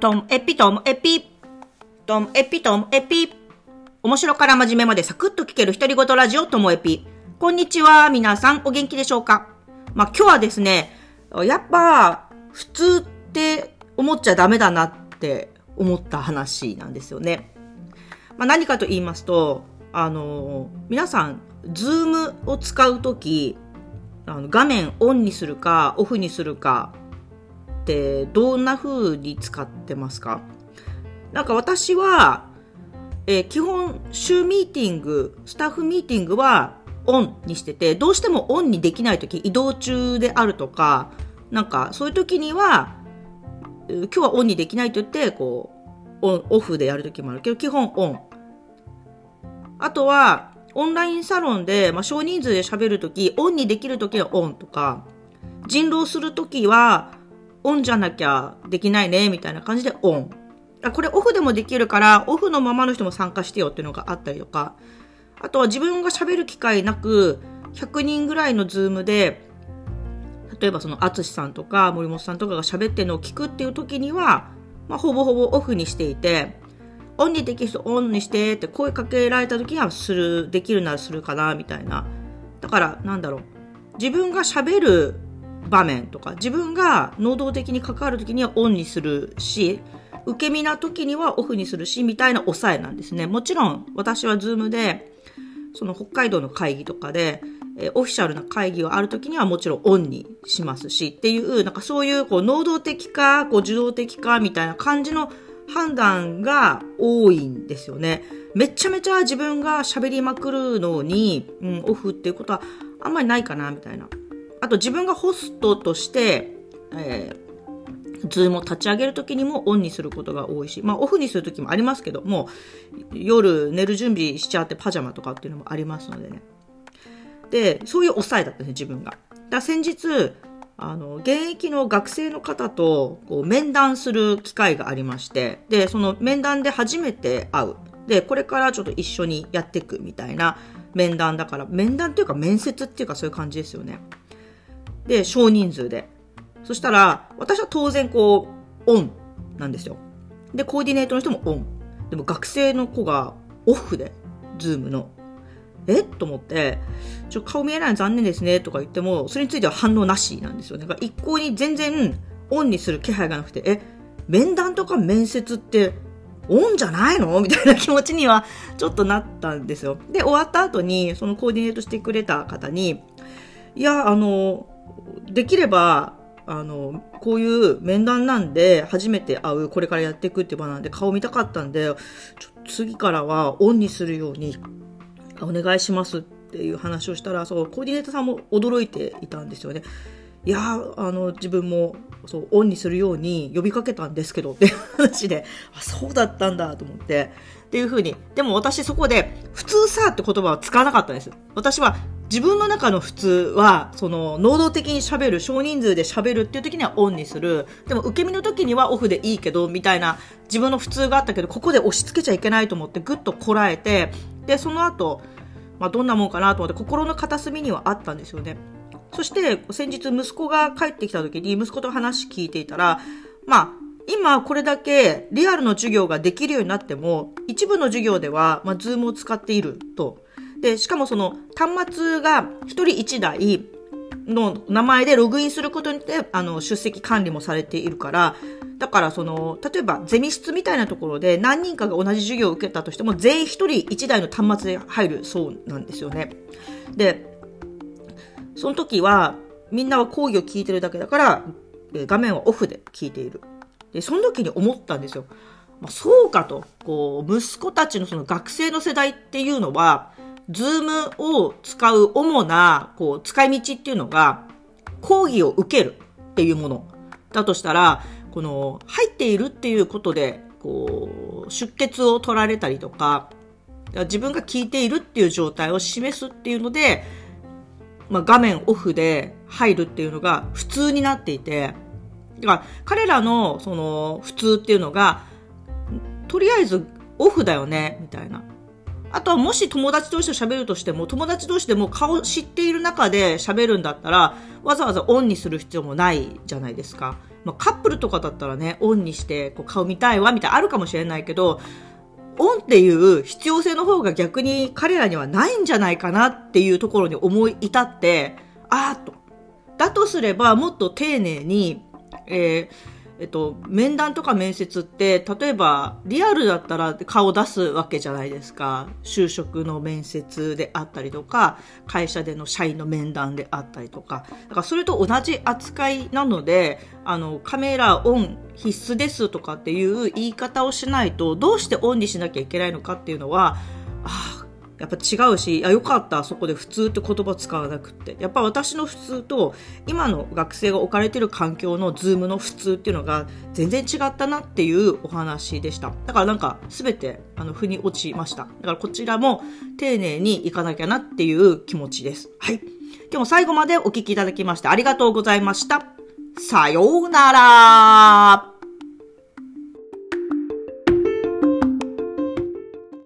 トンエピトンエピ。トンエピトンエピ。面白から真面目までサクッと聞ける独り言ラジオともエピ。こんにちは、皆さんお元気でしょうか？まあ、今日はですね、やっぱ、普通って思っちゃダメだなって思った話なんですよね。まあ、何かと言いますと、あの皆さん、ズームを使うとき、あの画面オンにするかオフにするかってどんな風に使ってますか？なんか私は、えー、基本週ミーティング、スタッフミーティングはオンにしてて、どうしてもオンにできない時、移動中であるとか、なんかそういう時には、今日はオンにできないと言って、こう、オン、オフでやる時もあるけど、基本オン。あとは、オンラインサロンで、まあ、少人数で喋るとき、オンにできるときはオンとか、人狼するときは、オンじゃなきゃできないね、みたいな感じでオン。あ、これオフでもできるから、オフのままの人も参加してよっていうのがあったりとか、あとは自分が喋る機会なく、100人ぐらいのズームで、例えばその淳さんとか森本さんとかが喋ってるのを聞くっていう時には、まあ、ほぼほぼオフにしていて、オンにできる人オンにしてって声かけられた時はする、できるならするかな、みたいな。だから、なんだろう。自分が喋る場面とか、自分が能動的に関わる時にはオンにするし、受け身な時にはオフにするし、みたいな抑えなんですね。もちろん、私はズームで、その北海道の会議とかで、オフィシャルな会議がある時にはもちろんオンにしますしっていう、なんかそういうこう能動的か、こう受動的かみたいな感じの判断が多いんですよね。めちゃめちゃ自分が喋りまくるのに、うん、オフっていうことはあんまりないかな、みたいな。あと自分がホストとして、えー、ズームを立ち上げるときにもオンにすることが多いし、まあオフにするときもありますけども、夜寝る準備しちゃってパジャマとかっていうのもありますのでね。で、そういう抑えだったね、自分が。だ先日、あの、現役の学生の方とこう面談する機会がありまして、で、その面談で初めて会う。で、これからちょっと一緒にやっていくみたいな面談だから、面談っていうか面接っていうかそういう感じですよね。で、少人数で。そしたら、私は当然こう、オンなんですよ。で、コーディネートの人もオン。でも学生の子がオフで、ズームの。え？と思って、ちょ、顔見えないの残念ですね、とか言っても、それについては反応なしなんですよね。だか一向に全然オンにする気配がなくて、え、面談とか面接ってオンじゃないの？みたいな気持ちにはちょっとなったんですよ。で、終わった後に、そのコーディネートしてくれた方に、いや、あの、できれば、あの、こういう面談なんで、初めて会う、これからやっていくっていう場なんで、顔見たかったんで、次からはオンにするようにお願いしますっていう話をしたら、そう、コーディネーターさんも驚いていたんですよね。いやあの、自分も、そう、オンにするように呼びかけたんですけどっていう話で、あ、そうだったんだと思って、っていうふうに。でも私そこで、普通さって言葉は使わなかったんです。私は自分の中の普通は、その、能動的に喋る、少人数で喋るっていう時にはオンにする。でも、受け身の時にはオフでいいけど、みたいな、自分の普通があったけど、ここで押し付けちゃいけないと思って、ぐっとこらえて、で、その後、まあ、どんなもんかなと思って心の片隅にはあったんですよね。そして先日息子が帰ってきた時に息子と話聞いていたら、まあ、今これだけリアルの授業ができるようになっても、一部の授業では、まあ、ズームを使っていると。で、しかもその端末が一人一台の名前でログインすることによって、あの、出席管理もされているから、だからその、例えばゼミ室みたいなところで何人かが同じ授業を受けたとしても全員一人一台の端末で入るそうなんですよね。で、その時はみんなは講義を聞いてるだけだから、画面はオフで聞いている。で、その時に思ったんですよ。まあ、そうかと。こう、息子たちのその学生の世代っていうのは、ズームを使う主な、こう、使い道っていうのが、講義を受けるっていうもの。だとしたら、この入っているっていうことでこう出血を取られたりとか自分が聞いているっていう状態を示すっていうので、まあ、画面オフで入るっていうのが普通になっていてだから彼らのその普通っていうのがとりあえずオフだよねみたいな。あとはもし友達同士で喋るとしても、友達同士でも顔知っている中で喋るんだったら、わざわざオンにする必要もないじゃないですか。まあ、カップルとかだったらね、オンにしてこう顔見たいわ、みたいなあるかもしれないけど、オンっていう必要性の方が逆に彼らにはないんじゃないかなっていうところに思い至って、あーと。だとすれば、もっと丁寧に、えーえっと、面談とか面接って、例えば、リアルだったら顔出すわけじゃないですか。就職の面接であったりとか、会社での社員の面談であったりとか。だからそれと同じ扱いなので、あの、カメラオン必須ですとかっていう言い方をしないと、どうしてオンにしなきゃいけないのかっていうのは、ああ、やっぱ違うし、あ、よかった、そこで普通って言葉使わなくって。やっぱ私の普通と、今の学生が置かれてる環境のズームの普通っていうのが全然違ったなっていうお話でした。だからなんか、すべて、あの、腑に落ちました。だからこちらも丁寧に行かなきゃなっていう気持ちです。はい。今日も最後までお聞きいただきましてありがとうございました。さようなら